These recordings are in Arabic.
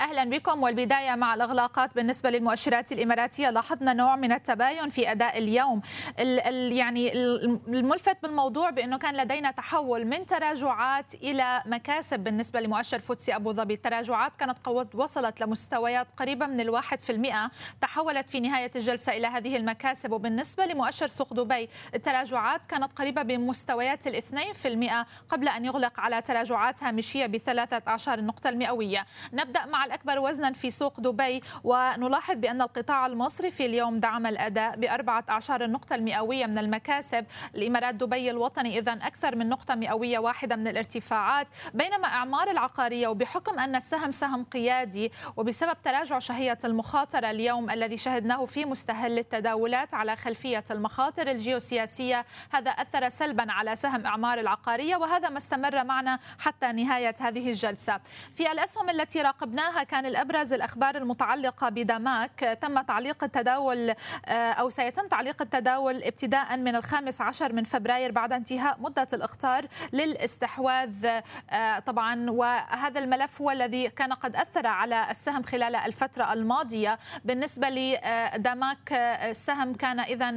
أهلا بكم. والبداية مع الإغلاقات بالنسبة للمؤشرات الإماراتية لاحظنا نوع من التباين في أداء اليوم. ال ال يعني الملفت بالموضوع بأنه كان لدينا تحول من تراجعات إلى مكاسب بالنسبة لمؤشر فوتسي أبو ظبي. التراجعات كانت قد وصلت لمستويات قريبه من الواحد في المئة. تحولت في نهاية الجلسة إلى هذه المكاسب. وبالنسبة لمؤشر سوق دبي التراجعات كانت قريبة بمستويات الاثنين في المئة قبل أن يغلق على تراجعات هامشيه بثلاثة عشر النقطه المئوية. نبدأ مع الأكبر وزنا في سوق دبي ونلاحظ بأن القطاع المصرفي اليوم دعم الأداء بأربعة أعشار النقطة المئوية من المكاسب. الإمارات دبي الوطني إذا أكثر من نقطة مئوية واحدة من الارتفاعات بينما إعمار العقارية وبحكم أن السهم سهم قيادي وبسبب تراجع شهية المخاطرة اليوم الذي شهدناه في مستهل التداولات على خلفية المخاطر الجيوسياسية هذا أثر سلبا على سهم إعمار العقارية وهذا ما استمر معنا حتى نهاية هذه الجلسة. في الأسهم التي راقبناها كان الأبرز الأخبار المتعلقة بدماك. تم تعليق التداول آه، أو سيتم تعليق التداول ابتداء من الخامس عشر من فبراير بعد انتهاء مدة الإخطار للاستحواذ آه، طبعا. وهذا الملف هو الذي كان قد أثر على السهم خلال الفترة الماضية. بالنسبة لدماك آه، السهم كان إذا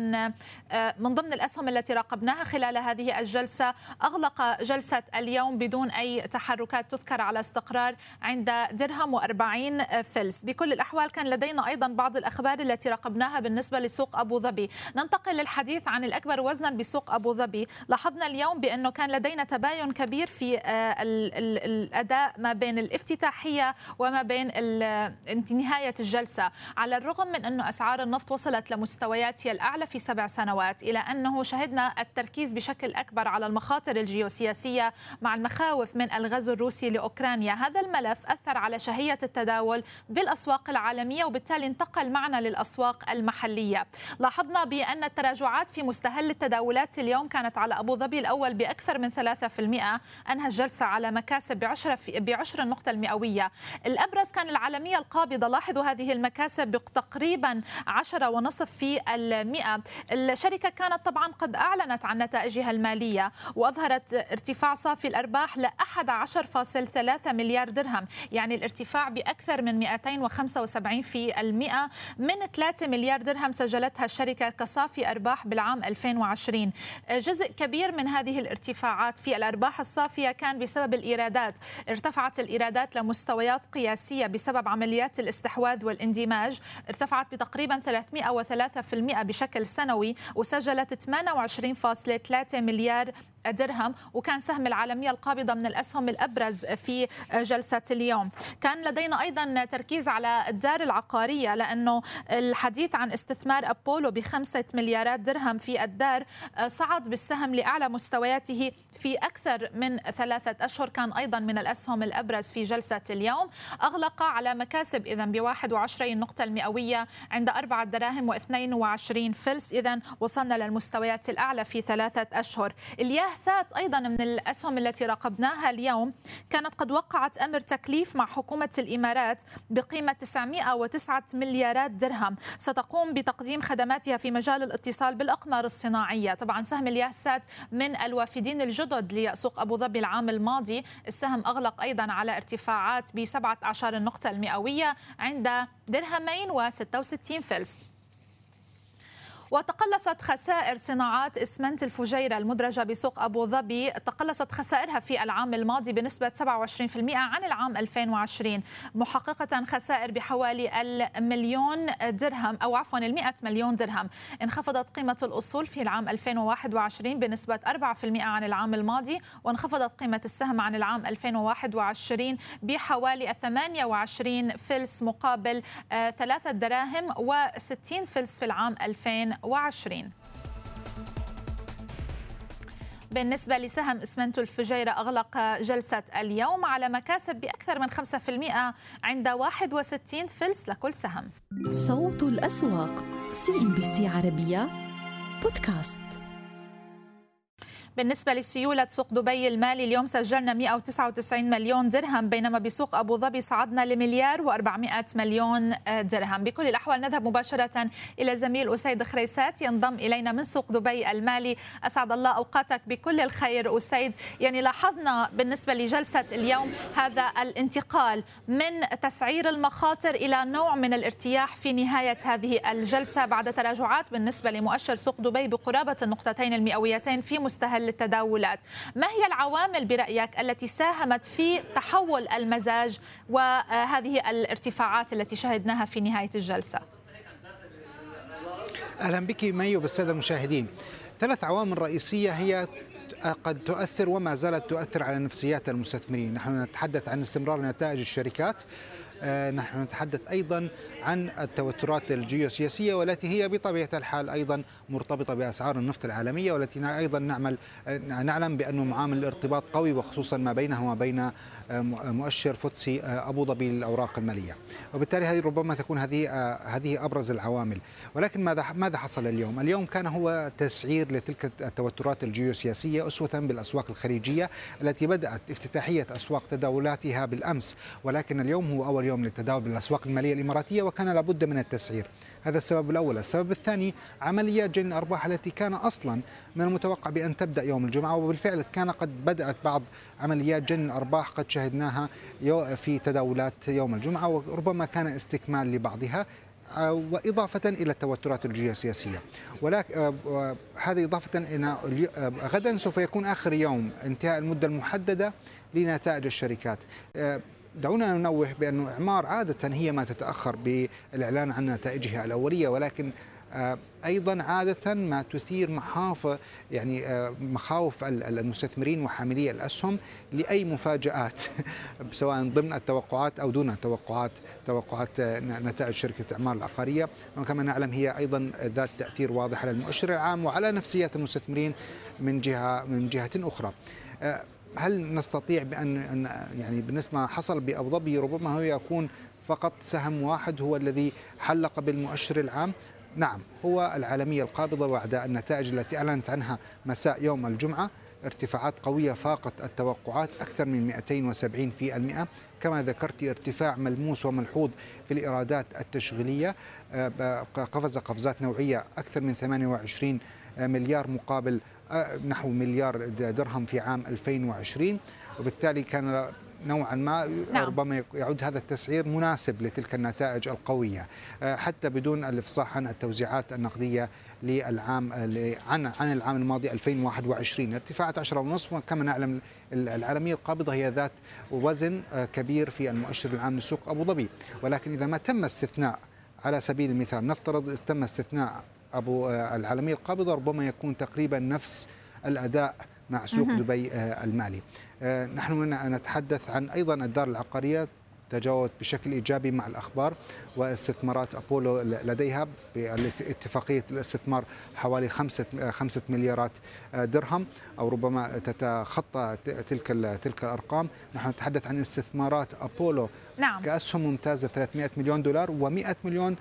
من ضمن الأسهم التي راقبناها خلال هذه الجلسة. أغلق جلسة اليوم بدون أي تحركات تذكر على استقرار عند درهم. 40 فلس. بكل الأحوال كان لدينا أيضا بعض الأخبار التي راقبناها بالنسبة لسوق أبو ظبي. ننتقل للحديث عن الأكبر وزنا بسوق أبو ظبي. لاحظنا اليوم بأنه كان لدينا تباين كبير في آه، الأداء ما بين الافتتاحية وما بين نهاية الجلسة. على الرغم من أنه أسعار النفط وصلت لمستويات هي الأعلى في سبع سنوات إلى أنه شهدنا التركيز بشكل أكبر على المخاطر الجيوسياسية مع المخاوف من الغزو الروسي لأوكرانيا. هذا الملف أثر على شهية التداول بالأسواق العالمية وبالتالي انتقل معنا للأسواق المحلية. لاحظنا بأن التراجعات في مستهل التداولات اليوم كانت على أبو ظبي الأول بأكثر من 3% أنهى الجلسة على مكاسب بعشرة بعشر النقطة المئوية. الأبرز كان العالمية القابضة لاحظوا هذه المكاسب تقريبا عشرة ونصف في المئة. الشركة كانت طبعا قد أعلنت عن نتائجها المالية وأظهرت ارتفاع صافي الأرباح ل 11.3 مليار درهم. يعني الارتفاع بأكثر من 275 في المئة من 3 مليار درهم سجلتها الشركة كصافي أرباح بالعام 2020 جزء كبير من هذه الارتفاعات في الأرباح الصافية كان بسبب الإيرادات. ارتفعت الإيرادات لمستويات قياسية بسبب عمليات الاستحواذ والاندماج. ارتفعت بتقريبا 303% بشكل سنوي وسجلت 28.3 مليار درهم وكان سهم العالمية القابضة من الأسهم الأبرز في جلسة اليوم. كان لدينا أيضا تركيز على الدار العقارية لأنه الحديث عن استثمار أبولو بخمسة مليارات درهم في الدار صعد بالسهم لأعلى مستوياته في أكثر من ثلاثة أشهر كان أيضا من الأسهم الأبرز في جلسة اليوم. أغلق على مكاسب إذا ب 21 نقطة المئوية عند أربعة دراهم و22 فلس إذا وصلنا للمستويات الأعلى في ثلاثة أشهر. الياه سات أيضا من الأسهم التي راقبناها اليوم كانت قد وقعت أمر تكليف مع حكومة الإمارات بقيمة 909 مليارات درهم. ستقوم بتقديم خدماتها في مجال الاتصال بالأقمار الصناعية. طبعا سهم الياسات من الوافدين الجدد لسوق أبو ظبي العام الماضي. السهم أغلق أيضا على ارتفاعات ب 17 النقطة المئوية عند درهمين و66 فلس. وتقلصت خسائر صناعات إسمنت الفجيرة المدرجة بسوق أبو ظبي. تقلصت خسائرها في العام الماضي بنسبة 27% عن العام 2020 محققة خسائر بحوالي المليون درهم أو عفوا المئة مليون درهم. انخفضت قيمة الأصول في العام 2021 بنسبة 4% عن العام الماضي وانخفضت قيمة السهم عن العام 2021 بحوالي 28 فلس مقابل 3 دراهم و60 فلس في العام 2000 2020 بالنسبة لسهم اسمنت الفجيرة أغلق جلسة اليوم على مكاسب بأكثر من 5% عند 61 فلس لكل سهم. صوت الأسواق CNBC عربية بودكاست. بالنسبة لسيولة سوق دبي المالي اليوم سجلنا 199 مليون درهم بينما بسوق أبو ظبي صعدنا لمليار و400 مليون درهم. بكل الأحوال نذهب مباشرة إلى زميل أسيد خريسات ينضم إلينا من سوق دبي المالي. أسعد الله أوقاتك بكل الخير أسيد. يعني لاحظنا بالنسبة لجلسة اليوم هذا الانتقال من تسعير المخاطر إلى نوع من الارتياح في نهاية هذه الجلسة. بعد تراجعات بالنسبة لمؤشر سوق دبي بقرابة النقطتين المئويتين في مستهل التداولات ما هي العوامل برأيك التي ساهمت في تحول المزاج وهذه الارتفاعات التي شهدناها في نهاية الجلسة؟ أهلا بك مي وبالسادة المشاهدين. ثلاث عوامل رئيسية هي قد تؤثر وما زالت تؤثر على نفسيات المستثمرين. نحن نتحدث عن استمرار نتائج الشركات. آه، نحن نتحدث أيضا عن التوترات الجيوسياسية والتي هي بطبيعة الحال أيضا مرتبطة بأسعار النفط العالمية والتي أيضا نعمل نعلم بأنه معامل الارتباط قوي وخصوصا ما بينه وما بين مؤشر فوتسي أبو ظبي للاوراق المالية. وبالتالي هذه ربما تكون هذه هذه أبرز العوامل. ولكن ماذا ماذا حصل اليوم؟ اليوم كان هو تسعير لتلك التوترات الجيوسياسية أسوة بالأسواق الخليجية التي بدأت افتتاحية أسواق تداولاتها بالأمس. ولكن اليوم هو أول يوم للتداول بالأسواق المالية الإماراتية وكان لابد من التسعير. هذا السبب الأول. السبب الثاني عمليات جني الأرباح التي كان أصلا من المتوقع بأن تبدأ يوم الجمعة وبالفعل كان قد بدأت بعض عمليات جني الأرباح قد شهدناها في تداولات يوم الجمعة وربما كان استكمال لبعضها آه، وإضافة إلى التوترات الجيوسياسية. ولكن آه، آه، هذه إضافة إلى غدا سوف يكون آخر يوم انتهاء المدة المحددة لنتائج الشركات. دعونا ننوه بأن إعمار عادة هي ما تتأخر بالإعلان عن نتائجها الأولية ولكن آه، أيضا عادة ما تثير مخاوف يعني آه، مخاوف المستثمرين وحاملي الأسهم لأي مفاجآت سواء ضمن التوقعات أو دون التوقعات توقعات آه، نتائج شركة اعمار العقارية. وكما نعلم هي أيضا ذات تأثير واضح على المؤشر العام وعلى نفسيات المستثمرين من جهة من جهة أخرى. هل نستطيع بان يعني بالنسبة ما حصل بأبو ظبي ربما هو يكون فقط سهم واحد هو الذي حلق بالمؤشر العام؟ نعم هو العالمية القابضة بعد النتائج التي أعلنت عنها مساء يوم الجمعة. ارتفاعات قوية فاقت التوقعات أكثر من 270 في المئة. كما ذكرت ارتفاع ملموس وملحوظ في الإيرادات التشغيلية. آه، قفز قفزات نوعية أكثر من 28 مليار مقابل نحو مليار درهم في عام 2020 وبالتالي كان نوعا ما نعم. ربما يعود هذا التسعير مناسب لتلك النتائج القوية. آه، حتى بدون الإفصاح عن التوزيعات النقدية للعام عن عن العام الماضي 2021 ارتفاعات 10.5 وكما نعلم العالمية القابضة هي ذات وزن آه، كبير في المؤشر العام لسوق أبو ظبي. ولكن إذا ما تم استثناء على سبيل المثال نفترض تم استثناء أبو آه، العالمية القابضة ربما يكون تقريبا نفس الأداء مع سوق دبي آه، المالي. آه، نحن نتحدث عن أيضا الدار العقارية تجاوبت بشكل إيجابي مع الأخبار واستثمارات أبولو لديها باتفاقيه الاستثمار حوالي خمسة خمسة مليارات درهم أو ربما تتخطى تلك تلك الأرقام. نحن نتحدث عن استثمارات أبولو نعم. كأسهم ممتازة 300 مليون دولار و100 مليون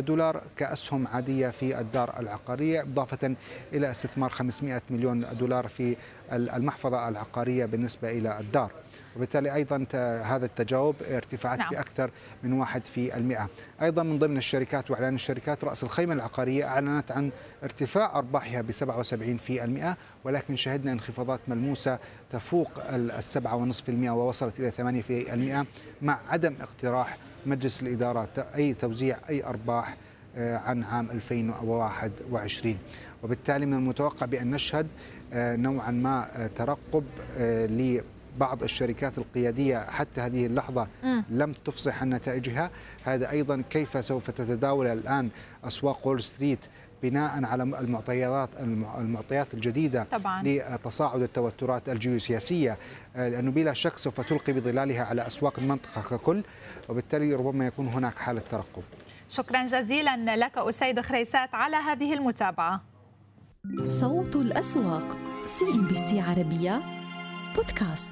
دولار كأسهم عادية في الدار العقارية إضافة إلى استثمار 500 مليون دولار في المحفظة العقارية بالنسبة إلى الدار وبالتالي أيضا هذا التجاوب ارتفاعات نعم. بأكثر من واحد في المئة أيضا من ضمن الشركات وإعلان الشركات رأس الخيمة العقارية أعلنت عن ارتفاع أرباحها ب 77 في المئة ولكن شهدنا انخفاضات ملموسة تفوق السبعة ونصف المئة ووصلت إلى ثمانية في المئة مع عدم اقتراح مجلس الإدارة أي توزيع أي أرباح آه، عن عام 2021 وبالتالي من المتوقع بأن نشهد آه، نوعا ما آه، ترقب لبعض الشركات القيادية حتى هذه اللحظة لم تفصح عن نتائجها. هذا أيضا كيف سوف تتداول الآن أسواق وول ستريت بناء على المعطيات المعطيات الجديدة طبعا. لتصاعد التوترات الجيوسياسية لأنه بلا شك سوف تلقي بظلالها على أسواق المنطقة ككل. وبالتالي ربما يكون هناك حالة ترقب. شكرا جزيلا لك أسيد خريسات على هذه المتابعة. صوت الأسواق CNBC عربية بودكاست.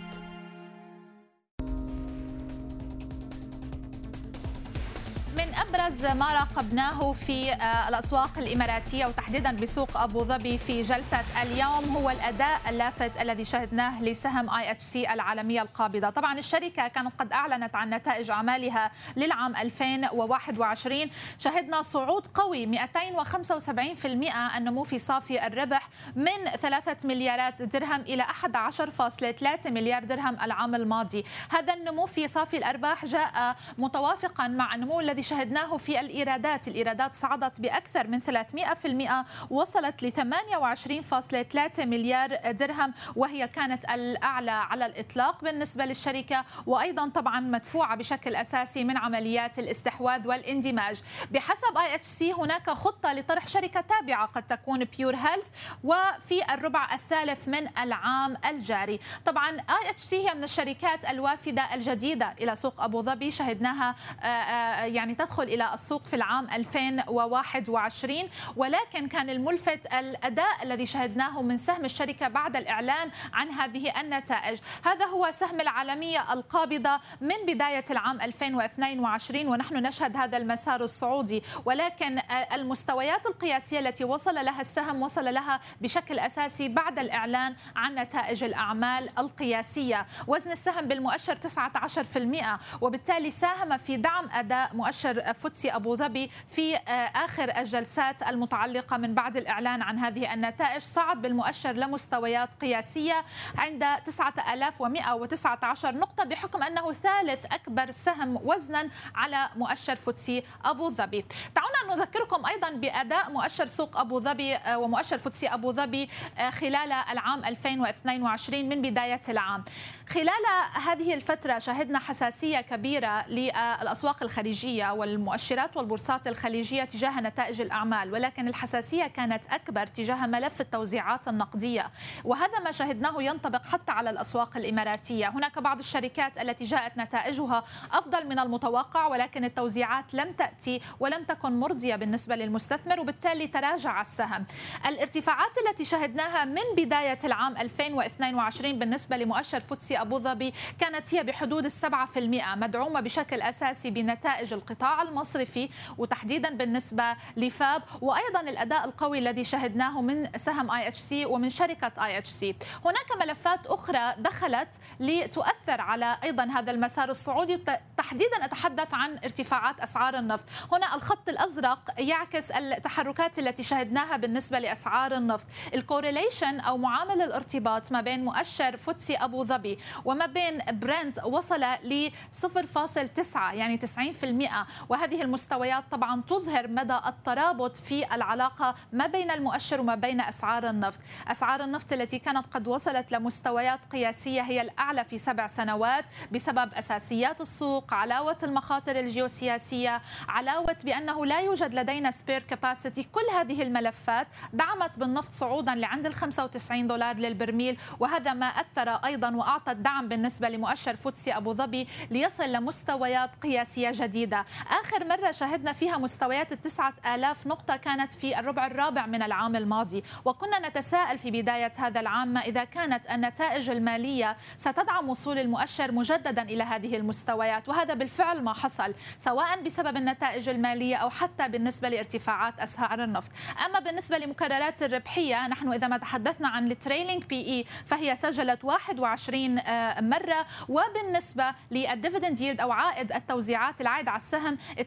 ابرز ما راقبناه في آه، الأسواق الإماراتية وتحديدا بسوق أبو ظبي في جلسة اليوم هو الأداء اللافت الذي شهدناه لسهم IHC العالمية القابضة، طبعا الشركة كانت قد أعلنت عن نتائج اعمالها للعام 2021 شهدنا صعود قوي 275% النمو في صافي الربح من 3 مليارات درهم إلى 11.3 مليار درهم العام الماضي، هذا النمو في صافي الأرباح جاء متوافقا مع النمو الذي شهدناه في الإيرادات، الإيرادات صعدت بأكثر من 300% وصلت ل 28.3 مليار درهم وهي كانت الأعلى على الإطلاق بالنسبة للشركة وأيضا طبعا مدفوعة بشكل أساسي من عمليات الاستحواذ والاندماج. بحسب IHC هناك خطة لطرح شركة تابعة قد تكون PureHealth وفي الربع الثالث من العام الجاري. طبعا IHC هي من الشركات الوافدة الجديدة إلى سوق أبو ظبي شهدناها آه، آه، يعني تدخل السوق في العام 2021 ولكن كان الملفت الأداء الذي شهدناه من سهم الشركة بعد الإعلان عن هذه النتائج. هذا هو سهم العالمية القابضة من بداية العام 2022 ونحن نشهد هذا المسار الصعودي ولكن المستويات القياسية التي وصل لها السهم وصل لها بشكل أساسي بعد الإعلان عن نتائج الأعمال القياسية. وزن السهم بالمؤشر 19% وبالتالي ساهم في دعم أداء مؤشر فوتسي أبو ظبي في آخر الجلسات المتعلقة من بعد الإعلان عن هذه النتائج. صعد بالمؤشر لمستويات قياسية عند 9119 نقطة بحكم أنه ثالث أكبر سهم وزنا على مؤشر فوتسي أبو ظبي. دعونا نذكركم أيضا بأداء مؤشر سوق أبو ظبي ومؤشر فوتسي أبو ظبي خلال العام 2022 من بداية العام. خلال هذه الفترة شهدنا حساسية كبيرة للأسواق الخليجية والمؤشرات والبورصات الخليجية تجاه نتائج الأعمال ولكن الحساسية كانت أكبر تجاه ملف التوزيعات النقدية. وهذا ما شهدناه ينطبق حتى على الأسواق الإماراتية. هناك بعض الشركات التي جاءت نتائجها أفضل من المتوقع ولكن التوزيعات لم تأتي ولم تكن مرضية بالنسبة للمستثمر وبالتالي تراجع السهم. الارتفاعات التي شهدناها من بداية العام 2022 بالنسبة لمؤشر فوتسي أبو ظبي كانت هي بحدود السبعة في المئة مدعومة بشكل أساسي بنتائج القطاع المصرفي وتحديدا بالنسبة ل FAB وأيضا الأداء القوي الذي شهدناه من سهم IHC ومن شركة IHC. هناك ملفات أخرى دخلت لتؤثر على أيضا هذا المسار الصعودي. تحديدا أتحدث عن ارتفاعات أسعار النفط. هنا الخط الأزرق يعكس التحركات التي شهدناها بالنسبة لأسعار النفط. ال correlation أو معامل الارتباط ما بين مؤشر فوتسي أبو ظبي وما بين برنت وصل ل 0.9 يعني 90% وهذه المستويات طبعا تظهر مدى الترابط في العلاقة ما بين المؤشر وما بين أسعار النفط. أسعار النفط التي كانت قد وصلت لمستويات قياسية هي الأعلى في سبع سنوات بسبب أساسيات السوق علاوة المخاطر الجيوسياسية علاوة بأنه لا يوجد لدينا spare capacity كل هذه الملفات دعمت بالنفط صعودا لعند ال 95 دولار للبرميل وهذا ما أثر أيضا وأعطى الدعم بالنسبة لمؤشر فوتسي أبو ظبي ليصل لمستويات قياسية جديدة. آخر مرة شهدنا فيها مستويات التسعة آلاف نقطة كانت في الربع الرابع من العام الماضي. وكنا نتساءل في بداية هذا العام إذا كانت النتائج المالية ستدعم وصول المؤشر مجددا إلى هذه المستويات. وهذا بالفعل ما حصل سواء بسبب النتائج المالية أو حتى بالنسبة لارتفاعات أسعار النفط. أما بالنسبة لمكررات الربحية نحن إذا ما تحدثنا عن ال trailing P/E فهي سجلت 21 مرة وبالنسبة لل dividend yield أو عائد التوزيعات العائد على السهم 2.30%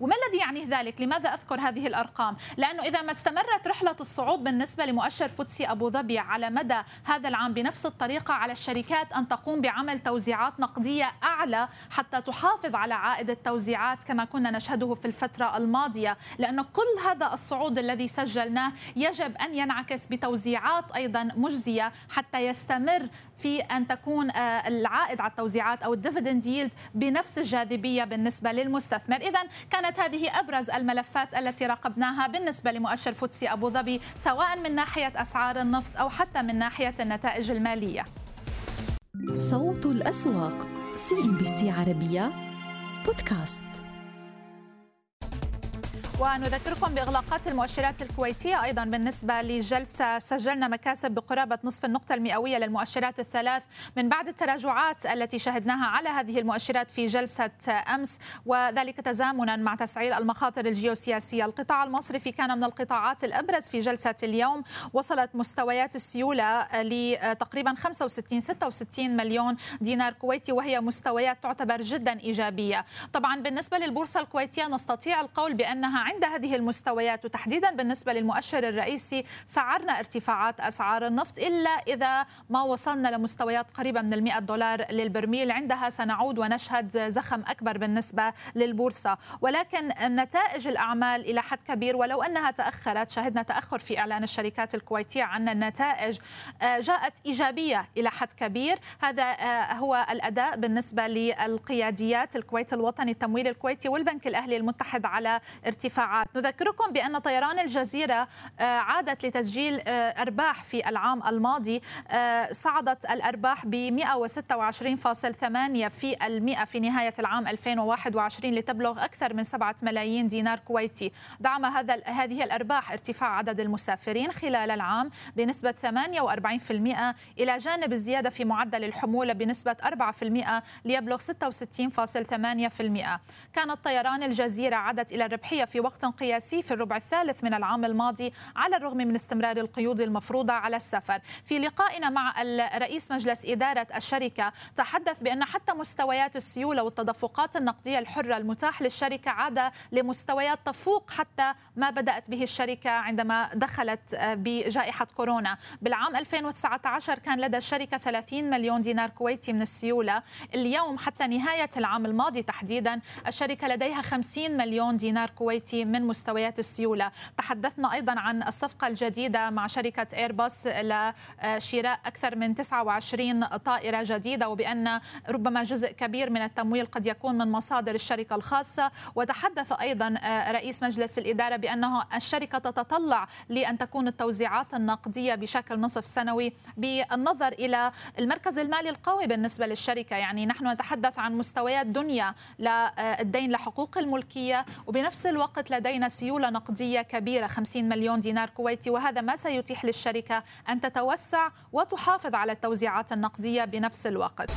وما الذي يعني ذلك؟ لماذا أذكر هذه الأرقام؟ لأنه إذا ما استمرت رحلة الصعود بالنسبة لمؤشر فوتسي أبو ظبي على مدى هذا العام بنفس الطريقة على الشركات أن تقوم بعمل توزيعات نقدية أعلى حتى تحافظ على عائد التوزيعات كما كنا نشهده في الفترة الماضية لأن كل هذا الصعود الذي سجلناه يجب أن ينعكس بتوزيعات أيضا مجزية حتى يستمر في أن تكون العائد على التوزيعات أو ال dividend yield بنفس الجاذبية بالنسبة للمستثمر. إذا كانت هذه أبرز الملفات التي راقبناها بالنسبة لمؤشر فوتسي أبو ظبي سواء من ناحية أسعار النفط أو حتى من ناحية النتائج المالية. صوت الأسواق CNBC عربية بودكاست. ونذكركم بإغلاقات المؤشرات الكويتية أيضا بالنسبة لجلسة سجلنا مكاسب بقرابة نصف النقطة المئوية للمؤشرات الثلاث من بعد التراجعات التي شهدناها على هذه المؤشرات في جلسة أمس وذلك تزامنا مع تسعير المخاطر الجيوسياسية، القطاع المصرفي كان من القطاعات الأبرز في جلسة اليوم وصلت مستويات السيولة لتقريبا 65 66 مليون دينار كويتي وهي مستويات تعتبر جدا إيجابية. طبعا بالنسبة للبورصة الكويتية نستطيع القول بأنها عند هذه المستويات. وتحديدا بالنسبة للمؤشر الرئيسي سعرنا ارتفاعات أسعار النفط إلا إذا ما وصلنا لمستويات قريبة من المئة دولار للبرميل. عندها سنعود ونشهد زخم أكبر بالنسبة للبورصة. ولكن نتائج الأعمال إلى حد كبير ولو أنها تأخرت. شهدنا تأخر في إعلان الشركات الكويتية عن النتائج. آه، جاءت إيجابية إلى حد كبير. هذا آه، هو الأداء بالنسبة للقياديات الكويت الوطني التمويل الكويتي والبنك الأهلي المتحد على ارتفاع الساعات نذكركم بأن طيران الجزيرة آه، عادت لتسجيل آه، أرباح في العام الماضي. آه، صعدت الأرباح ب 126.8 في المئة في نهاية العام 2021 لتبلغ أكثر من 7 ملايين دينار كويتي. دعم هذا هذه الأرباح ارتفاع عدد المسافرين خلال العام بنسبة 48% إلى جانب الزيادة في معدل الحمولة بنسبة 4% ليبلغ 66.8% كانت طيران الجزيرة عادت إلى الربحية في وقت قياسي في الربع الثالث من العام الماضي على الرغم من استمرار القيود المفروضة على السفر. في لقائنا مع رئيس مجلس إدارة الشركة تحدث بأن حتى مستويات السيولة والتدفقات النقدية الحرة المتاح للشركة عاد لمستويات تفوق حتى ما بدأت به الشركة عندما دخلت بجائحة كورونا. بالعام 2019 كان لدى الشركة 30 مليون دينار كويتي من السيولة. اليوم حتى نهاية العام الماضي تحديدا الشركة لديها 50 مليون دينار كويتي. من مستويات السيولة. تحدثنا أيضا عن الصفقة الجديدة مع شركة إيرباص لشراء أكثر من 29 طائرة جديدة وبأن ربما جزء كبير من التمويل قد يكون من مصادر الشركة الخاصة. وتحدث أيضا رئيس مجلس الإدارة بأنه الشركة تتطلع لأن تكون التوزيعات النقدية بشكل نصف سنوي بالنظر إلى المركز المالي القوي بالنسبة للشركة. يعني نحن نتحدث عن مستويات دنيا للدين لحقوق الملكية وبنفس الوقت لدينا سيولة نقدية كبيرة 50 مليون دينار كويتي وهذا ما سيتيح للشركة أن تتوسع وتحافظ على التوزيعات النقدية بنفس الوقت.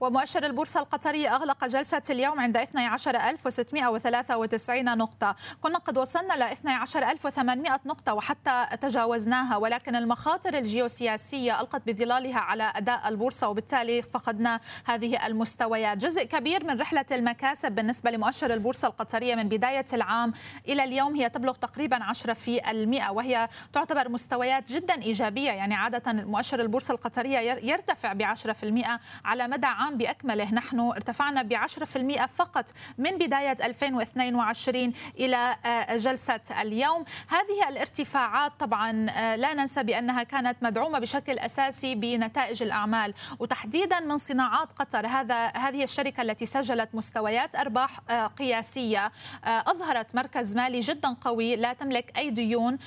ومؤشر البورصة القطرية أغلق جلسة اليوم عند 12693 نقطة. كنا قد وصلنا ل 12800 نقطة وحتى تجاوزناها ولكن المخاطر الجيوسياسية ألقت بظلالها على أداء البورصة وبالتالي فقدنا هذه المستويات. جزء كبير من رحلة المكاسب بالنسبة لمؤشر البورصة القطرية من بداية العام إلى اليوم هي تبلغ تقريبا 10 في المئة وهي تعتبر مستويات جدا إيجابية. يعني عادة مؤشر البورصة القطرية يرتفع ب 10 في المئة على مدى عام. العام بأكمله. نحن ارتفعنا ب 10% فقط من بداية 2022 إلى آه، جلسة اليوم. هذه الارتفاعات طبعا آه، لا ننسى بأنها كانت مدعومة بشكل أساسي بنتائج الأعمال. وتحديدا من صناعات قطر هذا هذه الشركة التي سجلت مستويات أرباح آه، قياسية أظهرت مركز مالي جدا قوي لا تملك أي ديون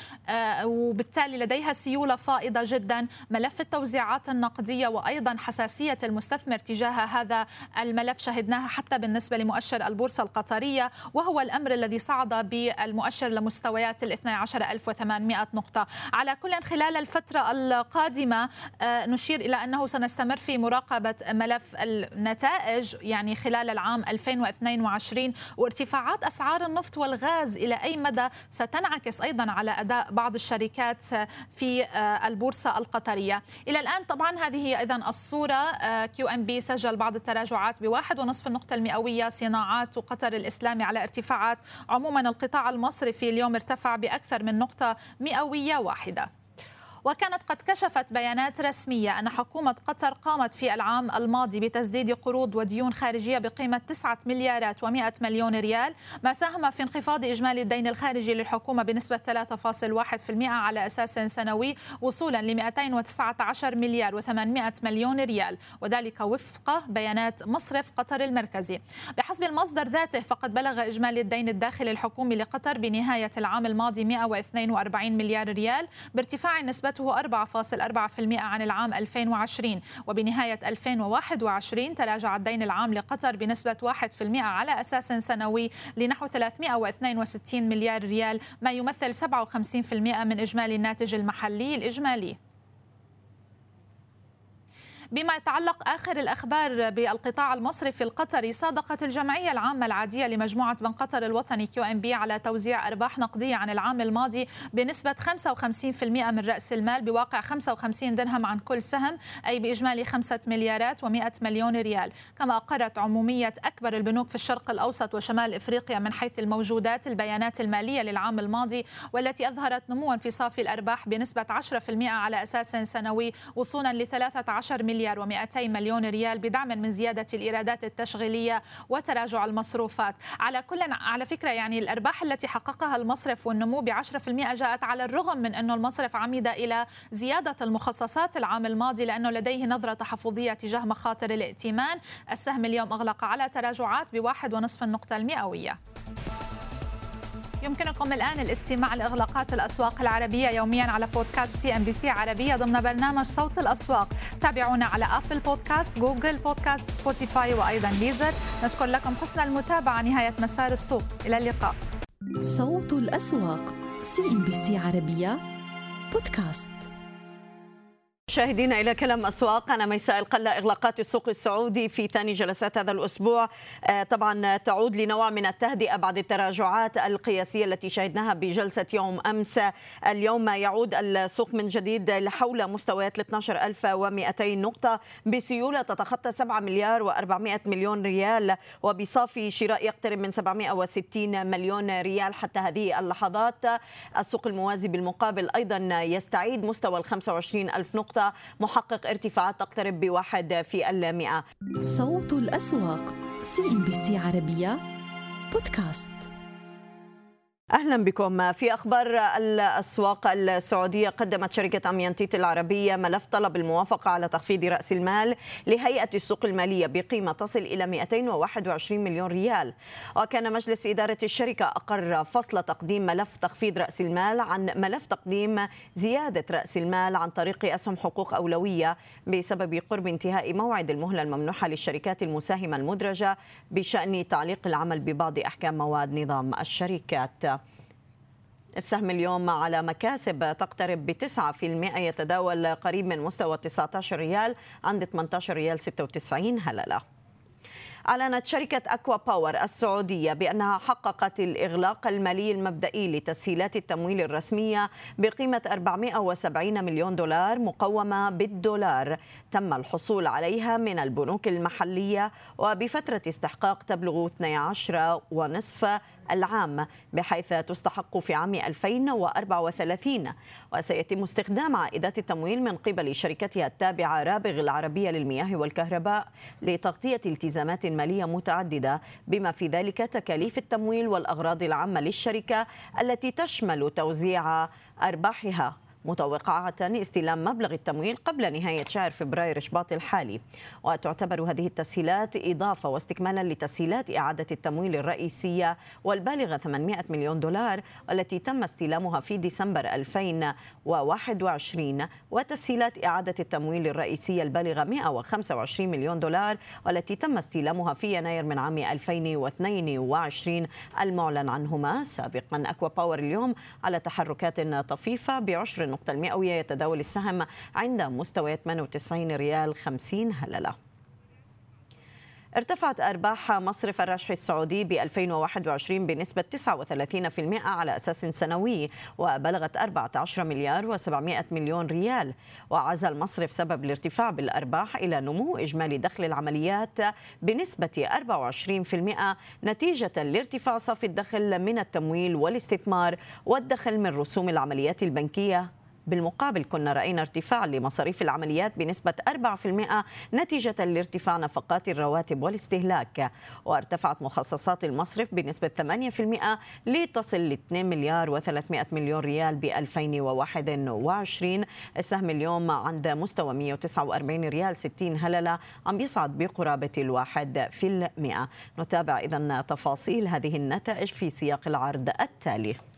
وبالتالي لديها سيولة فائضة جدا. ملف التوزيعات النقدية وأيضا حساسية المستثمر تجاه هذا الملف. شهدناها حتى بالنسبة لمؤشر البورصة القطرية وهو الأمر الذي صعد بالمؤشر لمستويات ال 12800 نقطة. على كل خلال الفترة القادمة آه، نشير إلى أنه سنستمر في مراقبة ملف النتائج يعني خلال العام 2022 وارتفاعات أسعار النفط والغاز إلى أي مدى ستنعكس أيضا على أداء بعض الشركات في آه، البورصة القطرية. إلى الآن طبعا هذه هي أيضا الصورة QNB سجل سجل بعض التراجعات بواحد ونصف النقطة المئوية صناعات وقطر الإسلامي على ارتفاعات. عموما القطاع المصرفي اليوم ارتفع بأكثر من نقطة مئوية واحدة. وكانت قد كشفت بيانات رسمية أن حكومة قطر قامت في العام الماضي بتسديد قروض وديون خارجية بقيمة 9 مليارات و100 مليون ريال ما ساهم في انخفاض إجمالي الدين الخارجي للحكومة بنسبة 3.1% على أساس سنوي وصولا ل 219 مليار و800 مليون ريال وذلك وفق بيانات مصرف قطر المركزي. بحسب المصدر ذاته فقد بلغ إجمالي الدين الداخلي الحكومي لقطر بنهاية العام الماضي 142 مليار ريال بارتفاع نسبة نسبته 4.4% عن العام 2020 وبنهاية 2021 تراجع الدين العام لقطر بنسبة 1% على أساس سنوي لنحو 362 مليار ريال ما يمثل 57% من إجمالي الناتج المحلي الإجمالي. بما يتعلق آخر الأخبار بالقطاع المصرفي القطري صادقت الجمعية العامة العادية لمجموعة بنك قطر الوطني QNB على توزيع أرباح نقدية عن العام الماضي بنسبة 55% من رأس المال بواقع 55 درهم عن كل سهم أي بإجمالي 5 مليارات و100 مليون ريال. كما أقرت عمومية أكبر البنوك في الشرق الأوسط وشمال إفريقيا من حيث الموجودات البيانات المالية للعام الماضي والتي أظهرت نموا في صافي الأرباح بنسبة 10% على أساس سنوي وصولا ل 13 مليار مليار و200 مليون ريال بدعم من زيادة الإيرادات التشغيلية وتراجع المصروفات. على كل على فكرة يعني الأرباح التي حققها المصرف والنمو ب 10% جاءت على الرغم من أنه المصرف عمد إلى زيادة المخصصات العام الماضي لأنه لديه نظرة تحفظية تجاه مخاطر الائتمان. السهم اليوم أغلق على تراجعات بواحد ونصف النقطة المئوية. يمكنكم الآن الاستماع لإغلاقات الأسواق العربية يوميا على بودكاست CNBC عربية ضمن برنامج صوت الأسواق. تابعونا على أبل بودكاست جوجل بودكاست سبوتيفاي وأيضا ديزر نشكر لكم حسن المتابعة. نهاية مسار السوق. إلى اللقاء. صوت الأسواق CNBC عربية بودكاست. مشاهدينا إلى كلام أسواق. أنا ميساء القلة إغلاقات السوق السعودي في ثاني جلسات هذا الأسبوع. آه، طبعا تعود لنوع من التهدئة بعد التراجعات القياسية التي شهدناها بجلسة يوم أمس. اليوم يعود السوق من جديد لحول مستويات ال 12200 نقطة بسيولة تتخطى 7 مليار و400 مليون ريال وبصافي شراء يقترب من 760 مليون ريال حتى هذه اللحظات. السوق الموازي بالمقابل أيضا يستعيد مستوى ال 25000 محقق ارتفاعات تقترب بواحد في المئة. صوت الأسواق CNBC عربية بودكاست. أهلا بكم. في أخبار الأسواق السعودية قدمت شركة أميانتيت العربية ملف طلب الموافقة على تخفيض رأس المال لهيئة السوق المالية بقيمة تصل إلى 221 مليون ريال. وكان مجلس إدارة الشركة أقر فصل تقديم ملف تخفيض رأس المال عن ملف تقديم زيادة رأس المال عن طريق أسهم حقوق أولوية بسبب قرب انتهاء موعد المهلة الممنوحه للشركات المساهمة المدرجة بشأن تعليق العمل ببعض أحكام مواد نظام الشركات. السهم اليوم على مكاسب تقترب ب 9% يتداول قريب من مستوى 19 ريال عند 18 ريال 96 هللة. أعلنت شركة أكوا باور السعودية بأنها حققت الإغلاق المالي المبدئي لتسهيلات التمويل الرسمية بقيمة 470 مليون دولار مقومة بالدولار. تم الحصول عليها من البنوك المحلية وبفترة استحقاق تبلغ 12 ونصف العام بحيث تستحق في عام 2034 وسيتم استخدام عائدات التمويل من قبل شركتها التابعة رابغ العربية للمياه والكهرباء لتغطية التزامات مالية متعددة بما في ذلك تكاليف التمويل والأغراض العامة للشركة التي تشمل توزيع أرباحها. متوقعة استلام مبلغ التمويل قبل نهاية شهر فبراير شباط الحالي. وتعتبر هذه التسهيلات إضافة واستكمالا لتسهيلات إعادة التمويل الرئيسية والبالغة 800 مليون دولار والتي تم استلامها في ديسمبر 2021 وتسهيلات إعادة التمويل الرئيسية البالغة 125 مليون دولار والتي تم استلامها في يناير من عام 2022 المعلن عنهما سابقا أكوا باور اليوم على تحركات طفيفة بعشر النقطة المئوية يتداول السهم عند مستوى 98 ريال 50 هللة. ارتفعت أرباح مصرف الرشح السعودي ب 2021 بنسبة 39% على أساس سنوي وبلغت 14 مليار و700 مليون ريال. وعزى المصرف سبب الارتفاع بالأرباح إلى نمو إجمالي دخل العمليات بنسبة 24% نتيجة لارتفاع صافي الدخل من التمويل والاستثمار والدخل من رسوم العمليات البنكية. بالمقابل كنا رأينا ارتفاع لمصاريف العمليات بنسبة 4% نتيجة لارتفاع نفقات الرواتب والاستهلاك وارتفعت مخصصات المصرف بنسبة 8% لتصل ل 2 مليار و300 مليون ريال ب 2021 السهم اليوم عند مستوى 149 ريال 60 هللة عم بيصعد بقرابة الواحد في المئة. نتابع إذا تفاصيل هذه النتائج في سياق العرض التالي.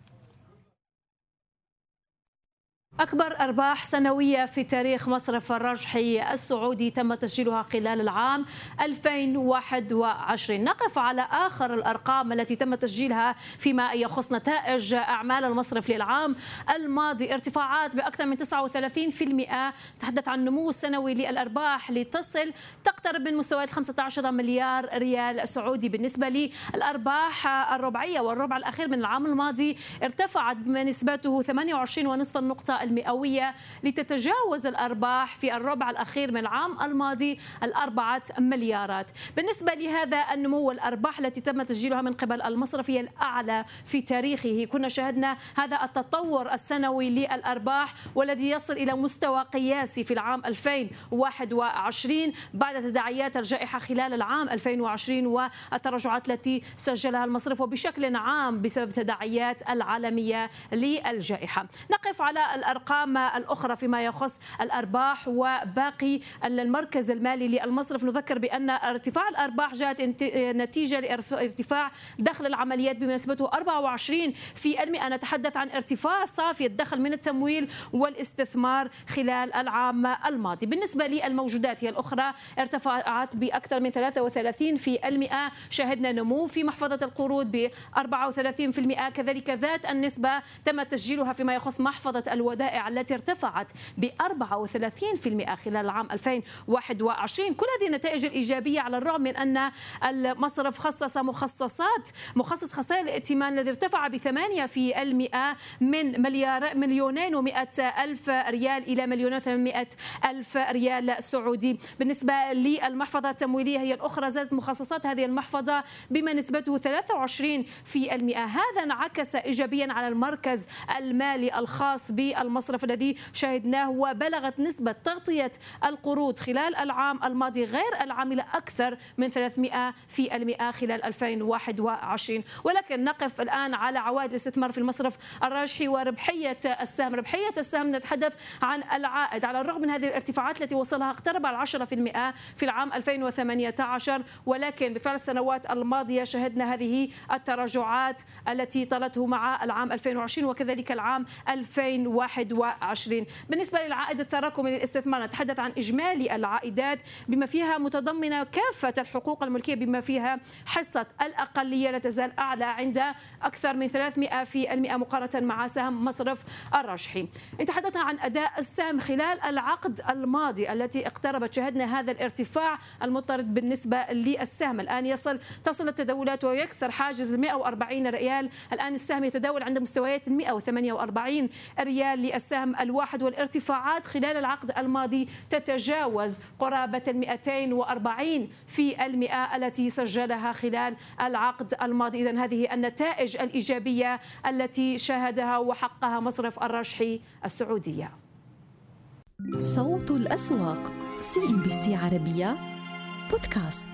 أكبر أرباح سنوية في تاريخ مصرف الرجحي السعودي تم تسجيلها خلال العام 2021 نقف على آخر الأرقام التي تم تسجيلها فيما يخص نتائج أعمال المصرف للعام الماضي. ارتفاعات بأكثر من 39% تحدث عن نمو سنوي للأرباح لتصل تقترب من مستويات 15 مليار ريال سعودي. بالنسبة للأرباح الربعية والربع الأخير من العام الماضي ارتفعت بنسبته 28.5 النقطة المئوية لتتجاوز الأرباح في الربع الأخير من العام الماضي الأربعة مليارات. بالنسبة لهذا النمو والأرباح التي تم تسجيلها من قبل المصرف هي الأعلى في تاريخه. كنا شهدنا هذا التطور السنوي للأرباح والذي يصل إلى مستوى قياسي في العام 2021 بعد تداعيات الجائحة خلال العام 2020 والتراجعات التي سجلها المصرف وبشكل عام بسبب تداعيات العالمية للجائحة. نقف على الأرقام الأخرى فيما يخص الأرباح وباقي المركز المالي للمصرف. نذكر بأن ارتفاع الأرباح جاءت نتيجة لارتفاع دخل العمليات بنسبته 24 في المئة. نتحدث عن ارتفاع صافي الدخل من التمويل والاستثمار خلال العام الماضي. بالنسبة للموجودات هي الأخرى ارتفعت بأكثر من 33 في المئة. شهدنا نمو في محفظة القروض ب 34 في المئة. كذلك ذات النسبة تم تسجيلها فيما يخص محفظة الودائع الودائع التي ارتفعت ب 34% خلال العام 2021 كل هذه النتائج الإيجابية على الرغم من أن المصرف خصص مخصصات مخصص خسائر الائتمان الذي ارتفع ب 8 في المئة من مليار مليونين و100 ألف ريال إلى مليونين و800 ألف ريال سعودي. بالنسبة للمحفظة التمويلية هي الأخرى زادت مخصصات هذه المحفظة بما نسبته 23 في المئة. هذا انعكس إيجابيا على المركز المالي الخاص بالمصرف المصرف الذي شهدناه وبلغت نسبة تغطية القروض خلال العام الماضي غير العاملة أكثر من 300 في المئة خلال 2021 ولكن نقف الآن على عوائد الاستثمار في المصرف الراجحي وربحية السهم. ربحية السهم نتحدث عن العائد. على الرغم من هذه الارتفاعات التي وصلها اقترب على 10% في العام 2018 ولكن بفعل السنوات الماضية شهدنا هذه التراجعات التي طالته مع العام 2020 وكذلك العام 2021 2021 بالنسبة للعائد التراكمي للاستثمار نتحدث عن إجمالي العائدات بما فيها متضمنة كافة الحقوق الملكية بما فيها حصة الأقلية لا تزال أعلى عند أكثر من 300 في المئة مقارنة مع سهم مصرف الرشحي. تحدثنا عن أداء السهم خلال العقد الماضي التي اقتربت. شهدنا هذا الارتفاع المضطرد بالنسبة للسهم. الآن يصل تصل التداولات ويكسر حاجز ال 140 ريال. الآن السهم يتداول عند مستويات ال 148 ريال السهم الواحد والارتفاعات خلال العقد الماضي تتجاوز قرابة 240 في المئة التي سجلها خلال العقد الماضي. إذا هذه النتائج الإيجابية التي شاهدها وحققها مصرف الراجحي السعودية. صوت الأسواق CNBC عربية بودكاست.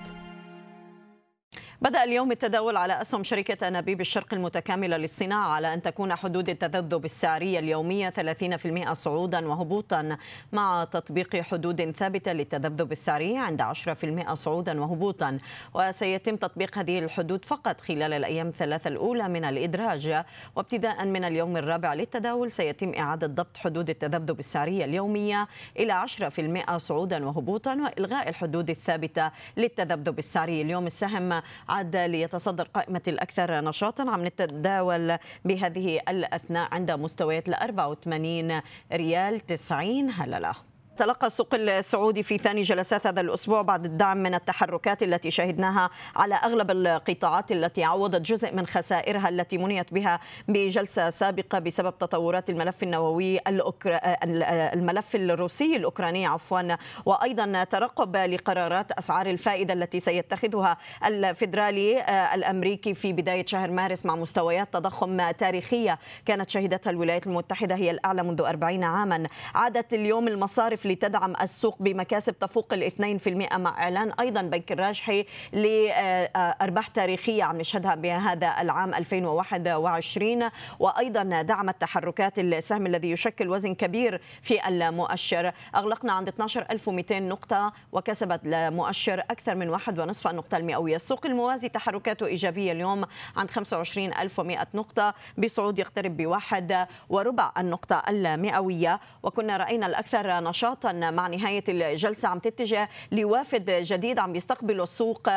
بدأ اليوم التداول على أسهم شركة أنابيب الشرق المتكاملة للصناعة على أن تكون حدود التذبذب السعرية اليومية 30% صعودا وهبوطا مع تطبيق حدود ثابتة للتذبذب السعري عند 10% صعودا وهبوطا. وسيتم تطبيق هذه الحدود فقط خلال الأيام الثلاثة الأولى من الإدراج. وابتداء من اليوم الرابع للتداول سيتم إعادة ضبط حدود التذبذب السعرية اليومية إلى 10% صعودا وهبوطا وإلغاء الحدود الثابتة للتذبذب السعري. اليوم السهم عاد ليتصدر قائمة الأكثر نشاطا. عم نتداول بهذه الأثناء عند مستويات ل 84 ريال 90 هللة. تلقى السوق السعودي في ثاني جلسات هذا الأسبوع بعد الدعم من التحركات التي شهدناها على أغلب القطاعات التي عوضت جزء من خسائرها التي منيت بها بجلسة سابقة بسبب تطورات الملف النووي الملف الروسي الأوكراني عفوا. وأيضا ترقب لقرارات أسعار الفائدة التي سيتخذها الفيدرالي الأمريكي في بداية شهر مارس مع مستويات تضخم تاريخية كانت شهدتها الولايات المتحدة هي الأعلى منذ 40 عاما. عادت اليوم المصارف لتدعم السوق بمكاسب تفوق ال 2% مع إعلان أيضا بنك الراجحي لأرباح تاريخية عم نشهدها بهذا العام 2021 وأيضا دعم التحركات السهم الذي يشكل وزن كبير في المؤشر. أغلقنا عند 12200 نقطة وكسبت المؤشر أكثر من واحد ونصف النقطة المئوية. السوق الموازي تحركاته إيجابية اليوم عند 25100 نقطة بصعود يقترب بواحد وربع النقطة المئوية. وكنا رأينا الأكثر نشاطا مع نهاية الجلسة عم تتجه لوافد جديد عم يستقبل السوق.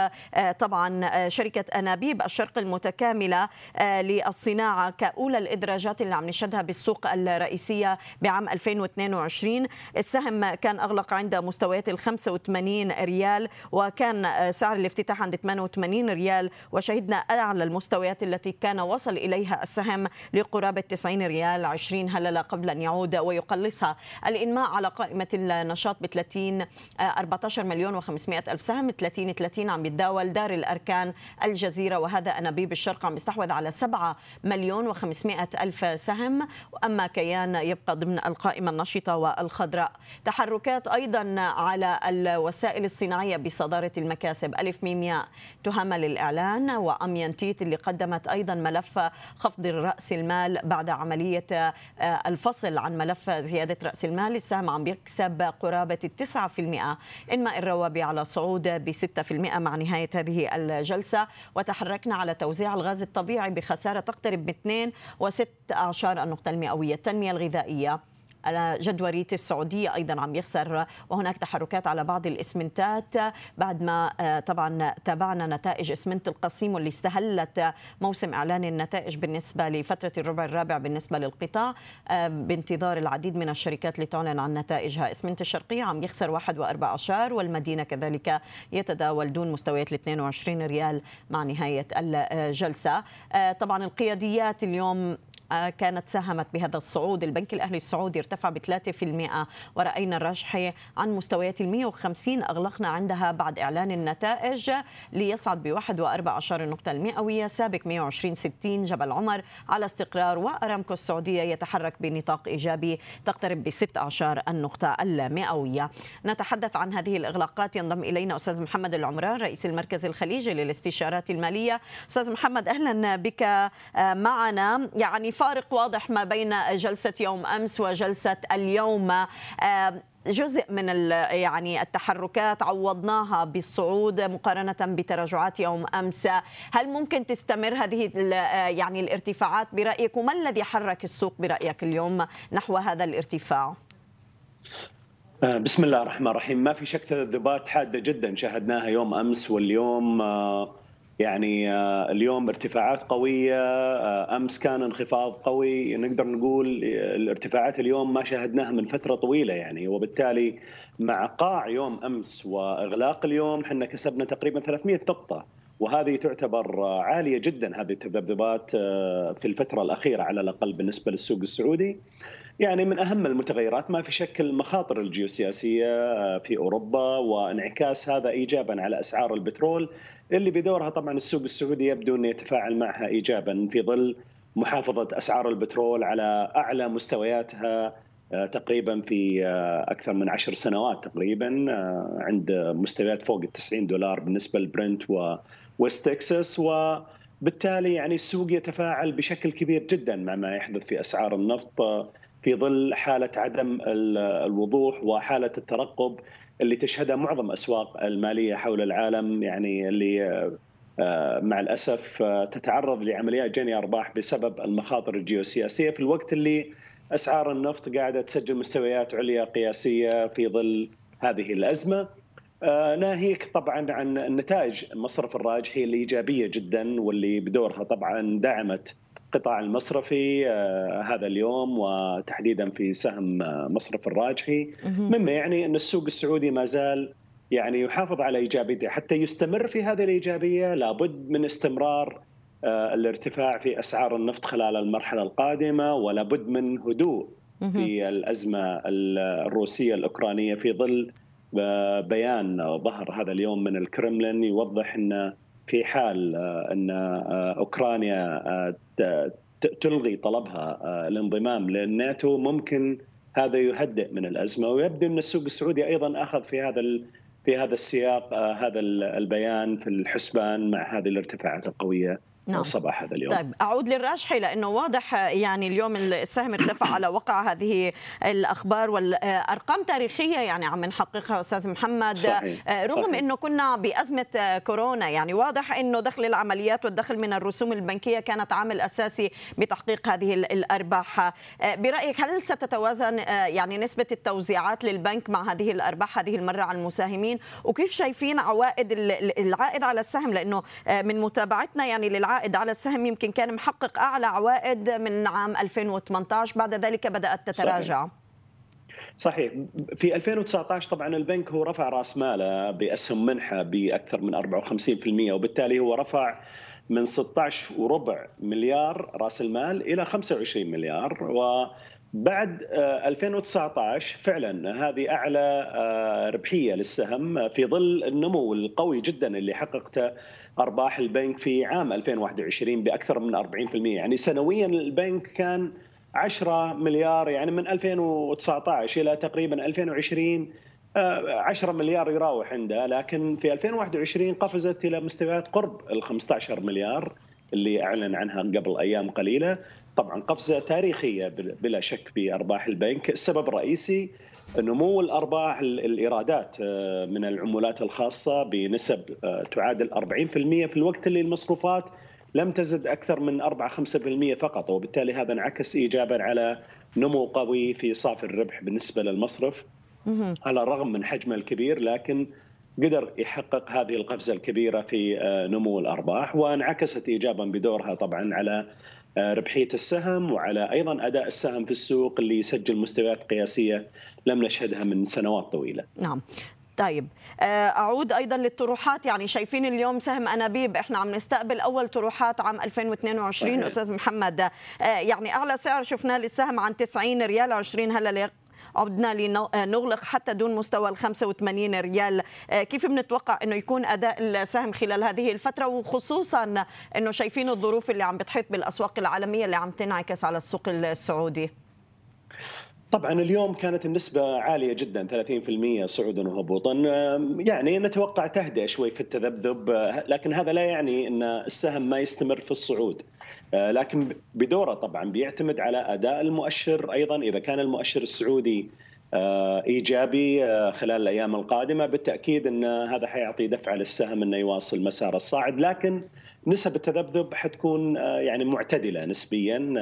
طبعا شركة أنابيب الشرق المتكاملة للصناعة كأولى الإدراجات اللي عم نشهدها بالسوق الرئيسية بعام 2022 السهم كان أغلق عند مستويات ال 85 ريال وكان سعر الافتتاح عند 88 ريال وشهدنا أعلى المستويات التي كان وصل إليها السهم لقرابة 90 ريال 20 هللة قبل أن يعود ويقلصها. الإنماء على قائمة النشاط ب 30 14 مليون و500 ألف سهم. 30 30 عم يتداول دار الأركان الجزيرة وهذا أنابيب الشرق عم يستحوذ على 7 مليون و500 ألف سهم. وأما كيان يبقى ضمن القائمة النشطة والخضراء. تحركات أيضا على الوسائل الصناعية بصدارة المكاسب. ألف ميمياء تهمل الإعلان وأميانتيت اللي قدمت أيضا ملف خفض رأس المال بعد عملية الفصل عن ملف زيادة رأس المال. السهم عم بيكسب قرابة التسعة في المئة. إنما الروابي على صعود في المئة مع نهاية هذه الجلسة. وتحركنا على توزيع الغاز الطبيعي بخسارة تقترب ب 2 وست أعشار النقطة المئوية. التنمية الغذائية. جدوريت السعودية أيضا عم يخسر وهناك تحركات على بعض الإسمنتات. بعد ما طبعا تابعنا نتائج إسمنت القصيم واللي استهلت موسم إعلان النتائج بالنسبة لفترة الربع الرابع بالنسبة للقطاع بانتظار العديد من الشركات لتعلن عن نتائجها. إسمنت الشرقية عم يخسر واحد وأربع أشار والمدينة كذلك يتداول دون مستويات ال 22 ريال مع نهاية الجلسة. طبعا القياديات اليوم كانت ساهمت بهذا الصعود. البنك الأهلي السعودي ارتفع ب 3% ورأينا الرجحي عن مستويات ال 150 أغلقنا عندها بعد إعلان النتائج. ليصعد وأربع عشر النقطة المئوية. سابق 120 60 جبل عمر. على استقرار وأرامكو السعودية يتحرك بنطاق إيجابي تقترب ب 16 النقطة المئوية. نتحدث عن هذه الإغلاقات. ينضم إلينا أستاذ محمد العمران رئيس المركز الخليجي للاستشارات المالية. أستاذ محمد أهلا بك معنا. يعني فارق واضح ما بين جلسة يوم أمس وجلسة اليوم. جزء من يعني التحركات عوضناها بالصعود مقارنة بتراجعات يوم أمس. هل ممكن تستمر هذه يعني الارتفاعات برأيك؟ وما الذي حرك السوق برأيك اليوم نحو هذا الارتفاع؟ بسم الله الرحمن الرحيم. ما في شك تذبذبات حادة جدا شاهدناها يوم أمس واليوم يعني اليوم ارتفاعات قوية أمس كان انخفاض قوي. نقدر نقول الارتفاعات اليوم ما شاهدناها من فترة طويلة يعني. وبالتالي مع قاع يوم أمس وإغلاق اليوم إحنا كسبنا تقريبا 300 نقطة. وهذه تعتبر عالية جدا هذه التذبذبات في الفترة الأخيرة على الأقل بالنسبة للسوق السعودي. يعني من أهم المتغيرات ما في شك المخاطر الجيوسياسية في أوروبا وانعكاس هذا ايجابا على أسعار البترول اللي بدورها طبعا السوق السعودي يبدو انه يتفاعل معها ايجابا في ظل محافظة أسعار البترول على أعلى مستوياتها تقريبا في أكثر من عشر سنوات تقريبا عند مستويات فوق ال 90 دولار بالنسبة لبرنت وويست تكساس. و بالتالي يعني السوق يتفاعل بشكل كبير جدا مع ما يحدث في أسعار النفط في ظل حالة عدم الوضوح وحالة الترقب اللي تشهدها معظم أسواق المالية حول العالم يعني اللي مع الأسف تتعرض لعمليات جني أرباح بسبب المخاطر الجيوسياسية في الوقت اللي أسعار النفط قاعدة تسجل مستويات عليا قياسية في ظل هذه الأزمة. ناهيك طبعا عن النتائج المصرف الراجحي الايجابيه جدا واللي بدورها طبعا دعمت القطاع المصرفي هذا اليوم وتحديدا في سهم مصرف الراجحي. مما يعني أن السوق السعودي ما زال يعني يحافظ على إيجابيته. حتى يستمر في هذه الإيجابية لابد من استمرار الارتفاع في أسعار النفط خلال المرحلة القادمة ولا بد من هدوء في الأزمة الروسية الأوكرانية في ظل بيان ظهر هذا اليوم من الكرملين يوضح أن في حال إن أوكرانيا تلغي طلبها الانضمام للناتو ممكن هذا يهدئ من الأزمة. ويبدو إن السوق السعودي أيضا أخذ في هذا في هذا السياق هذا البيان في الحسبان مع هذه الارتفاعات القوية. نعم. صباح هذا اليوم طيب أعود للراجحي لأنه واضح يعني اليوم السهم ارتفع على وقع هذه الأخبار والأرقام تاريخية يعني عم نحققها أستاذ محمد صحيح. رغم صحيح. أنه كنا بأزمة كورونا يعني واضح أنه دخل العمليات والدخل من الرسوم البنكية كانت عامل أساسي بتحقيق هذه الأرباح برأيك هل ستتوازن يعني نسبة التوزيعات للبنك مع هذه الأرباح هذه المرة على المساهمين وكيف شايفين عوائد العائد على السهم لأنه من متابعتنا يعني للعائد العائد على السهم يمكن كان محقق أعلى عوائد من عام 2018 بعد ذلك بدأت تتراجع. صحيح. صحيح في 2019 طبعا البنك هو رفع رأس ماله بأسهم منحة بأكثر من 54% وبالتالي هو رفع من 16 وربع مليار رأس المال إلى 25 مليار. و بعد 2019 فعلا هذه أعلى ربحية للسهم في ظل النمو القوي جدا اللي حققته أرباح البنك في عام 2021 بأكثر من 40% يعني سنويا البنك كان 10 مليار يعني من 2019 إلى تقريبا 2020 10 مليار يراوح عنده. لكن في 2021 قفزت إلى مستويات قرب ال 15 مليار. اللي أعلن عنها قبل أيام قليلة. طبعا قفزة تاريخية بلا شك بأرباح البنك. السبب الرئيسي نمو الأرباح الإيرادات آه، من العمولات الخاصة بنسب آه، تعادل 40% في الوقت اللي المصروفات لم تزد أكثر من 4 5% فقط. وبالتالي هذا انعكس ايجابا على نمو قوي في صافي الربح بالنسبة للمصرف. على الرغم من حجمه الكبير لكن قدر يحقق هذه القفزة الكبيرة في آه، نمو الأرباح وانعكست ايجابا بدورها طبعا على آه، ربحية السهم وعلى أيضا أداء السهم في السوق اللي يسجل مستويات قياسية لم نشهدها من سنوات طويلة. نعم. طيب آه، أعود أيضا للطروحات يعني شايفين اليوم سهم أنابيب إحنا عم نستقبل أول طروحات عام 2022 صحيح. أستاذ محمد يعني أعلى سعر شفناه للسهم عن 90 ريال 20 هلا عدنا لنغلق حتى دون مستوى ال 85 ريال. آه، كيف بنتوقع إنه يكون أداء السهم خلال هذه الفترة؟ وخصوصا إنه شايفين الظروف اللي عم بتحيط بالأسواق العالمية اللي عم تنعكس على السوق السعودي. طبعا اليوم كانت النسبة عالية جدا 30% صعودا وهبوطا. يعني نتوقع تهدئ شوي في التذبذب لكن هذا لا يعني أن السهم ما يستمر في الصعود. آه، لكن بدوره طبعا بيعتمد على أداء المؤشر أيضا. إذا كان المؤشر السعودي آه، إيجابي آه، خلال الأيام القادمة بالتأكيد إن هذا حيعطي دفعة للسهم إنه يواصل مسار الصاعد. لكن نسب التذبذب حتكون يعني معتدلة نسبيا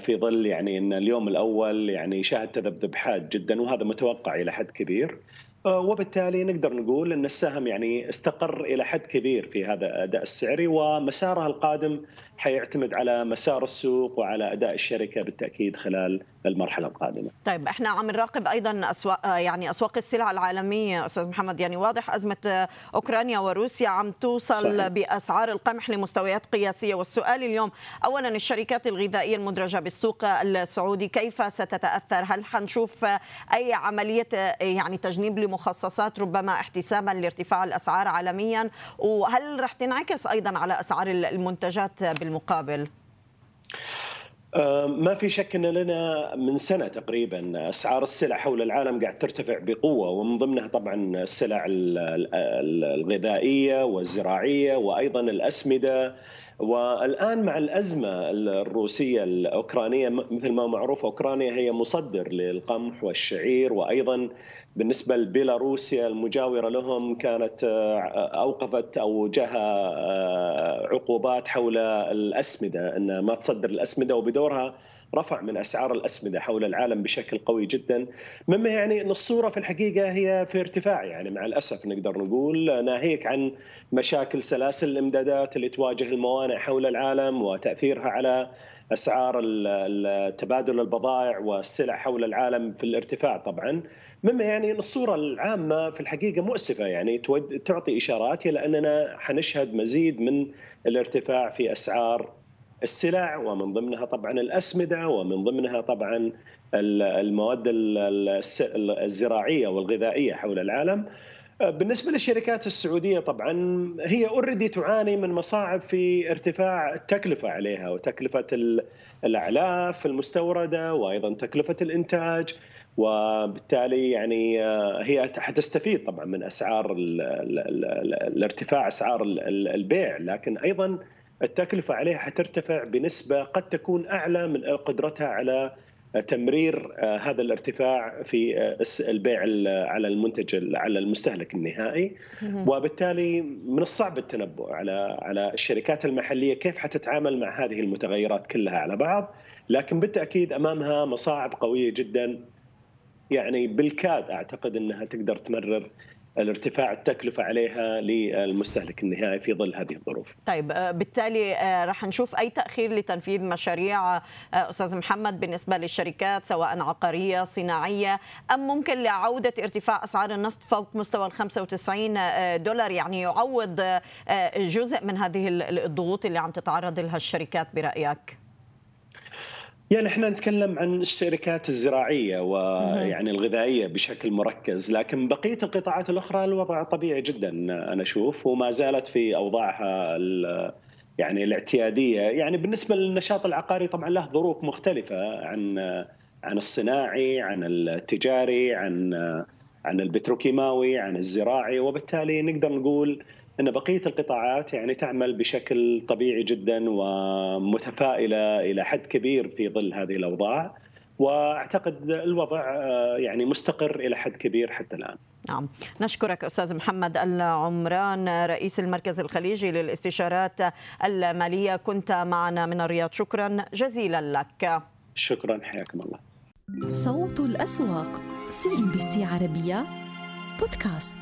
في ظل يعني إن اليوم الأول يعني شهد تذبذب حاد جدا وهذا متوقع إلى حد كبير. وبالتالي نقدر نقول إن السهم يعني استقر إلى حد كبير في هذا الاداء السعري ومسارها القادم حيعتمد على مسار السوق وعلى أداء الشركة بالتأكيد خلال المرحلة القادمة. طيب إحنا عم نراقب أيضا أسواق يعني أسواق السلع العالمية أستاذ محمد يعني واضح أزمة أوكرانيا وروسيا عم توصل صحيح. بأسعار القمح لمستويات قياسية والسؤال اليوم اولا الشركات الغذائية المدرجة بالسوق السعودي كيف ستتأثر؟ هل حنشوف أي عملية يعني تجنيب لمخصصات ربما احتسابا لارتفاع الأسعار عالميا وهل رح تنعكس أيضا على أسعار المنتجات بالمقابل؟ أه، ما في شك إن لنا من سنة تقريبا أسعار السلع حول العالم قاعد ترتفع بقوة ومن ضمنها طبعا السلع الغذائية والزراعية وأيضا الأسمدة. والآن مع الأزمة الروسية الأوكرانية مثل ما معروف أوكرانيا هي مصدر للقمح والشعير وأيضا بالنسبة لبيلاروسيا المجاورة لهم كانت آه، أوقفت أو جاها آه، عقوبات حول الأسمدة إن ما تصدر الأسمدة وبدورها رفع من أسعار الأسمدة حول العالم بشكل قوي جدا. مما يعني إن الصورة في الحقيقة هي في ارتفاع يعني مع الأسف نقدر نقول ناهيك عن مشاكل سلاسل الإمدادات اللي تواجه الموانئ حول العالم وتأثيرها على أسعار تبادل البضائع والسلع حول العالم في الارتفاع طبعا. مما يعني إن الصورة العامة في الحقيقة مؤسفة يعني تعطي إشارات إلى أننا حنشهد مزيد من الارتفاع في أسعار السلع ومن ضمنها طبعا الأسمدة ومن ضمنها طبعا المواد الزراعية والغذائية حول العالم. بالنسبة للشركات السعودية طبعا هي اوريدي تعاني من مصاعب في ارتفاع التكلفة عليها وتكلفة الأعلاف المستوردة وأيضا تكلفة الإنتاج وبالتالي يعني آه، هي حتستفيد طبعا من أسعار الارتفاع أسعار البيع لكن أيضا التكلفة عليها حترتفع بنسبة قد تكون أعلى من قدرتها على تمرير آه، هذا الارتفاع في آه، البيع على المنتج على المستهلك النهائي. وبالتالي من الصعب التنبؤ على على الشركات المحلية كيف حتتعامل مع هذه المتغيرات كلها على بعض. لكن بالتأكيد أمامها مصاعب قوية جدا. يعني بالكاد أعتقد إنها تقدر تمرر الارتفاع التكلفة عليها للمستهلك النهائي في ظل هذه الظروف طيب آه، بالتالي آه، رح نشوف أي تأخير لتنفيذ مشاريع آه، أستاذ محمد بالنسبة للشركات سواء عقارية صناعية أم ممكن لعودة ارتفاع أسعار النفط فوق مستوى ال 95 دولار يعني يعوض جزء من هذه الضغوط اللي عم تتعرض لها الشركات برأيك؟ يعني إحنا نتكلم عن الشركات الزراعية ويعني الغذائية بشكل مركز، لكن بقية القطاعات الأخرى الوضع طبيعي جدا أنا أشوف وما زالت في أوضاعها يعني الاعتيادية، يعني بالنسبة للنشاط العقاري طبعا له ظروف مختلفة عن عن الصناعي، عن التجاري، عن عن البتروكيماوي، عن الزراعي، وبالتالي نقدر نقول إن بقية القطاعات يعني تعمل بشكل طبيعي جدا ومتفائلة إلى حد كبير في ظل هذه الأوضاع وأعتقد الوضع آه، يعني مستقر إلى حد كبير حتى الآن. نعم نشكرك أستاذ محمد العمران رئيس المركز الخليجي للاستشارات المالية كنت معنا من الرياض شكرا جزيلا لك. شكرا حياكم الله. صوت الأسواق CNBC عربية بودكاست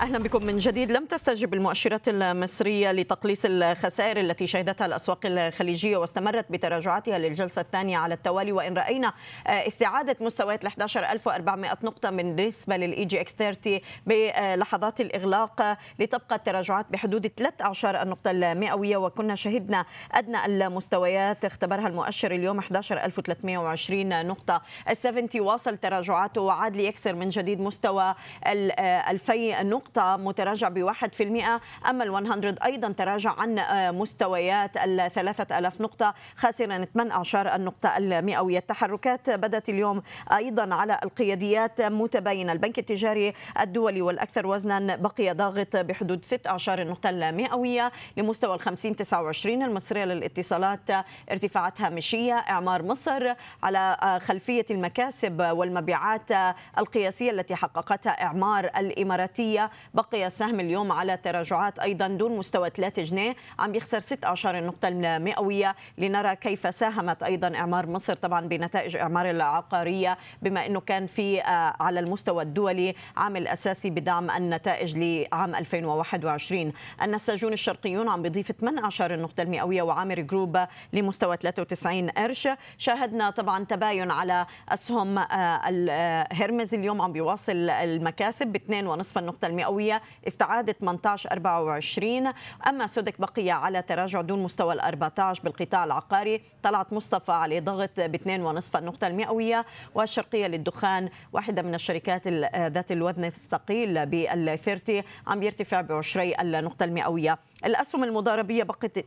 أهلا بكم من جديد. لم تستجب المؤشرات المصرية لتقليص الخسائر التي شهدتها الأسواق الخليجية واستمرت بتراجعاتها للجلسة الثانية على التوالي. وإن رأينا استعادة مستويات ال 11400 نقطة بالنسبة لل EGX 30 بلحظات الإغلاق لتبقى التراجعات بحدود 3 اعشار النقطة المئوية. وكنا شهدنا أدنى المستويات اختبرها المؤشر اليوم 11320 نقطة. ال 70 واصل تراجعاته وعاد ليكسر من جديد مستوى ال 2000 نقطة. نقطة متراجع بواحد في المئة أما ال 100 أيضا تراجع عن آه، مستويات ال 3000 نقطة خاسرا 18 النقطة المئوية. التحركات بدأت اليوم أيضا على القياديات متباينة. البنك التجاري الدولي والأكثر وزنا بقي ضاغط بحدود 16 النقطة المئوية لمستوى ال 50 29 المصرية للاتصالات ارتفاعات هامشية إعمار مصر على آه، خلفية المكاسب والمبيعات القياسية التي حققتها إعمار الإماراتية. بقي السهم اليوم على تراجعات أيضا دون مستوى 3 جنيه. عم يخسر 16 النقطة المئوية لنرى كيف ساهمت أيضا إعمار مصر طبعا بنتائج إعمار العقارية بما أنه كان في آه، على المستوى الدولي عامل أساسي بدعم النتائج لعام 2021 النساجون الشرقيون عم بيضيف 18 النقطة المئوية وعامر جروب لمستوى 93 قرش. شاهدنا طبعا تباين على أسهم الهرمز آه، اليوم عم بيواصل المكاسب ب 2.5 النقطة المئوية المئوية استعادت 18 24 أما سودك بقي على تراجع دون مستوى ال 14 بالقطاع العقاري طلعت مصطفى على ضغط ب 2.5 النقطة المئوية. والشرقية للدخان واحدة من الشركات ذات الوزن الثقيل بال 30 عم يرتفع بعشري النقطة المئوية. الأسهم المضاربية بقت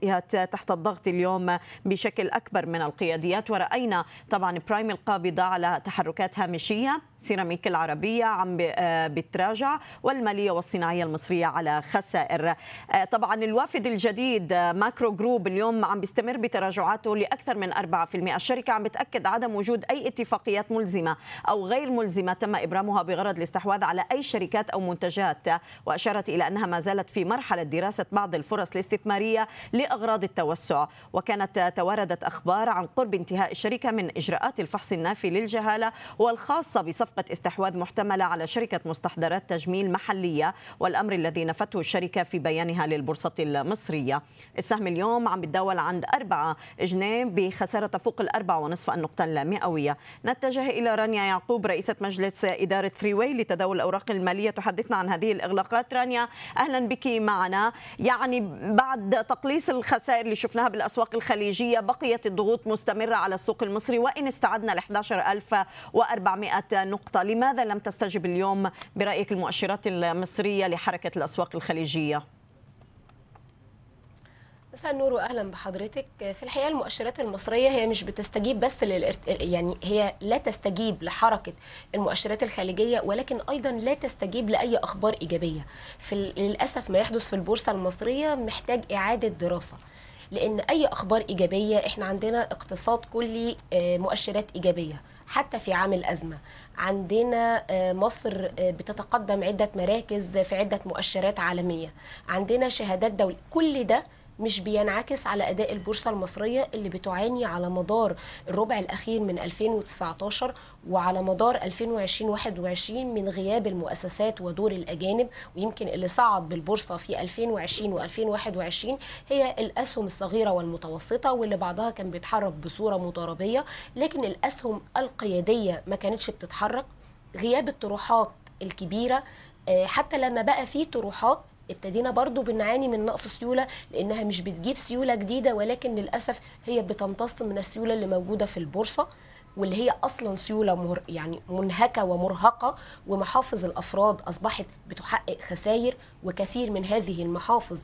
تحت الضغط اليوم بشكل أكبر من القياديات. ورأينا طبعا برايم القابضة على تحركات هامشية. سيراميك العربية عم آه، بتراجع والمالية والصناعية المصرية على خسائر. آه، طبعا الوافد الجديد آه، Macro Group اليوم عم بيستمر بتراجعاته لأكثر من 4% الشركة عم بتأكد عدم وجود أي اتفاقيات ملزمة أو غير ملزمة تم إبرامها بغرض الاستحواذ على أي شركات أو منتجات. وأشارت إلى أنها ما زالت في مرحلة دراسة بعض الفرص الاستثمارية لأغراض التوسع. وكانت تواردت أخبار عن قرب انتهاء الشركة من إجراءات الفحص النافي للجهالة والخاصة بصفقة استحواذ محتملة على شركة مستحضرات تجميل محلية والأمر الذي نفته الشركة في بيانها للبورصة المصرية. السهم اليوم عم بتداول عند 4 جنيه بخسارة تفوق الأربعة ونصف النقطة المئوية. نتجه إلى رانيا يعقوب رئيسة مجلس إدارة ثري لتداول الأوراق المالية تحدثنا عن هذه الإغلاقات. رانيا أهلا بك معنا. يعني يعني بعد تقليص الخسائر اللي شفناها بالأسواق الخليجية بقيت الضغوط مستمرة على السوق المصري وإن استعدنا ل 11400 نقطة، لماذا لم تستجب اليوم برأيك المؤشرات المصرية لحركة الأسواق الخليجية؟ مساء النور واهلا بحضرتك. في الحقيقة المؤشرات المصرية هي مش بتستجيب بس للارت... يعني هي لا تستجيب لحركة المؤشرات الخليجية ولكن أيضا لا تستجيب لأي أخبار إيجابية. في للأسف ما يحدث في البورصة المصرية محتاج إعادة دراسة لأن أي أخبار إيجابية إحنا عندنا اقتصاد كلي مؤشرات إيجابية. حتى في عام الأزمة عندنا مصر بتتقدم عدة مراكز في عدة مؤشرات عالمية. عندنا شهادات دولية. كل ده مش بينعكس على أداء البورصة المصرية اللي بتعاني على مدار الربع الأخير من 2019 وعلى مدار 2020 21 من غياب المؤسسات ودور الأجانب ويمكن اللي صعد بالبورصة في 2020 و2021 هي الأسهم الصغيرة والمتوسطة واللي بعضها كان بيتحرك بصورة مضاربيه لكن الأسهم القيادية ما كانتش بتتحرك. غياب الطروحات الكبيرة حتى لما بقى في طروحات ابتدينا برضو بنعاني من نقص سيولة لأنها مش بتجيب سيولة جديدة ولكن للأسف هي بتمتص من السيولة اللي موجودة في البورصة واللي هي أصلا سيولة مر يعني منهكة ومرهقة ومحافظ الأفراد أصبحت بتحقق خسائر وكثير من هذه المحافظ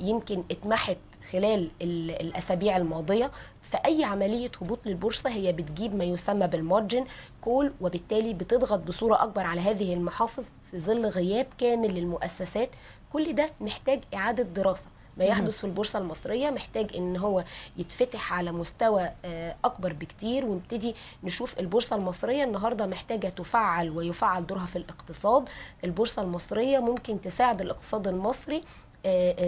يمكن اتمحت خلال الأسابيع الماضية. فأي عملية هبوط للبورصة هي بتجيب ما يسمى بالمارجن كول وبالتالي بتضغط بصورة أكبر على هذه المحافظ في ظل غياب كامل للمؤسسات. كل ده محتاج إعادة دراسة. ما يحدث في البورصة المصرية محتاج إن هو يتفتح على مستوى أكبر بكتير. ونبتدي نشوف البورصة المصرية النهارده محتاجة تفعل ويفعل دورها في الاقتصاد. البورصة المصرية ممكن تساعد الاقتصاد المصري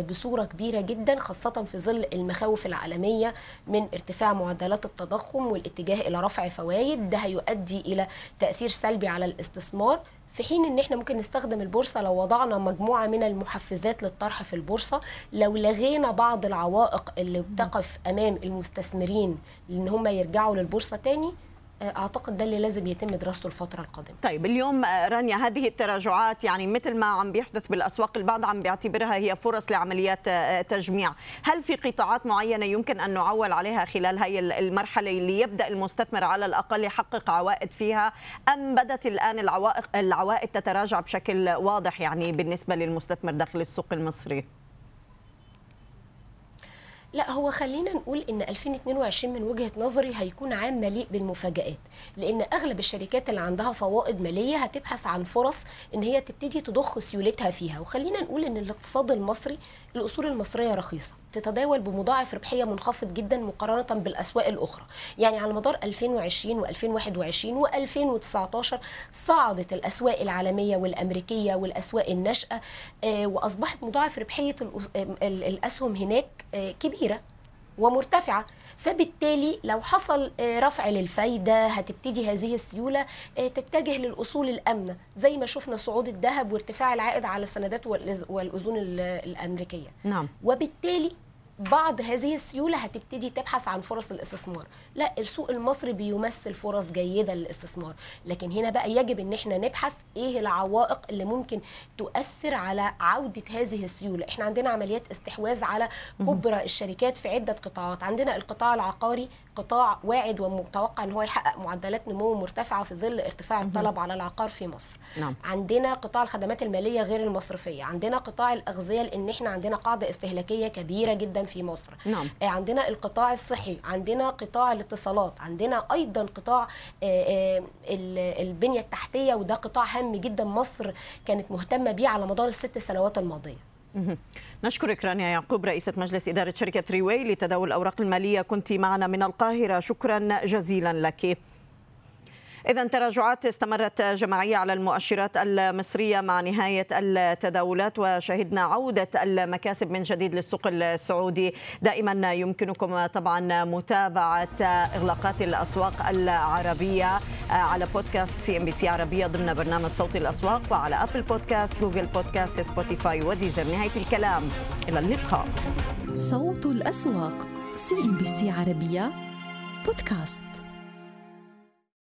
بصورة كبيرة جدا خاصة في ظل المخاوف العالمية من ارتفاع معدلات التضخم والاتجاه إلى رفع فوائد ده هيؤدي إلى تأثير سلبي على الاستثمار. في حين إن إحنا ممكن نستخدم البورصة لو وضعنا مجموعة من المحفزات للطرح في البورصة لو لغينا بعض العوائق اللي بتقف أمام المستثمرين إن هم يرجعوا للبورصة تاني أعتقد ده اللي لازم يتم دراسته الفترة القادمة. طيب اليوم رانيا هذه التراجعات يعني مثل ما عم بيحدث بالأسواق البعض عم بيعتبرها هي فرص لعمليات تجميع، هل في قطاعات معينة يمكن أن نعول عليها خلال هي المرحلة اللي يبدأ المستثمر على الأقل يحقق عوائد فيها أم بدات الآن العوائق العوائد تتراجع بشكل واضح يعني بالنسبة للمستثمر داخل السوق المصري؟ لا هو خلينا نقول إن 2022 من وجهة نظري هيكون عام مليء بالمفاجآت لأن أغلب الشركات اللي عندها فوائد مالية هتبحث عن فرص إن هي تبتدي تضخ سيولتها فيها. وخلينا نقول إن الاقتصاد المصري الاصول المصرية رخيصة. تتداول بمضاعف ربحية منخفض جدا مقارنة بالأسواق الأخرى. يعني على مدار 2020 و2021 و2019 صعدت الأسواق العالمية والأمريكية والأسواق الناشئة وأصبحت مضاعف ربحية الأسهم هناك كبيرة ومرتفعة. فبالتالي لو حصل رفع للفايدة هتبتدي هذه السيولة تتجه للأصول الأمنة زي ما شفنا صعود الذهب وارتفاع العائد على السندات والأذون الأمريكية. نعم. وبالتالي بعض هذه السيولة هتبتدي تبحث عن فرص للاستثمار. لا السوق المصري بيمثل فرص جيدة للاستثمار. لكن هنا بقى يجب إن إحنا نبحث إيه العوائق اللي ممكن تؤثر على عودة هذه السيولة. إحنا عندنا عمليات استحواذ على كبرى الشركات في عدة قطاعات. عندنا القطاع العقاري قطاع واعد ومتوقع إن هو يحقق معدلات نمو مرتفعة في ظل ارتفاع الطلب على العقار في مصر. نعم. عندنا قطاع الخدمات المالية غير المصرفية. عندنا قطاع الأغذية لأن إحنا عندنا قاعدة استهلاكية كبيرة جدا في مصر. نعم. عندنا القطاع الصحي عندنا قطاع الاتصالات عندنا أيضا قطاع البنية التحتية وده قطاع هام جدا مصر كانت مهتمة بيه على مدار الست سنوات الماضية. نشكرك رانيا يعقوب رئيسة مجلس إدارة شركة ريوي لتداول الأوراق المالية. كنت معنا من القاهرة. شكرا جزيلا لك. إذا تراجعات استمرت جماعية على المؤشرات المصرية مع نهاية التداولات وشهدنا عودة المكاسب من جديد للسوق السعودي. دائما يمكنكم طبعا متابعة إغلاقات الأسواق العربية على بودكاست CNBC عربية ضمن برنامج صوت الأسواق وعلى أبل بودكاست جوجل بودكاست سبوتيفاي وديزر. نهاية الكلام إلى اللقاء. صوت الأسواق CNBC عربية بودكاست.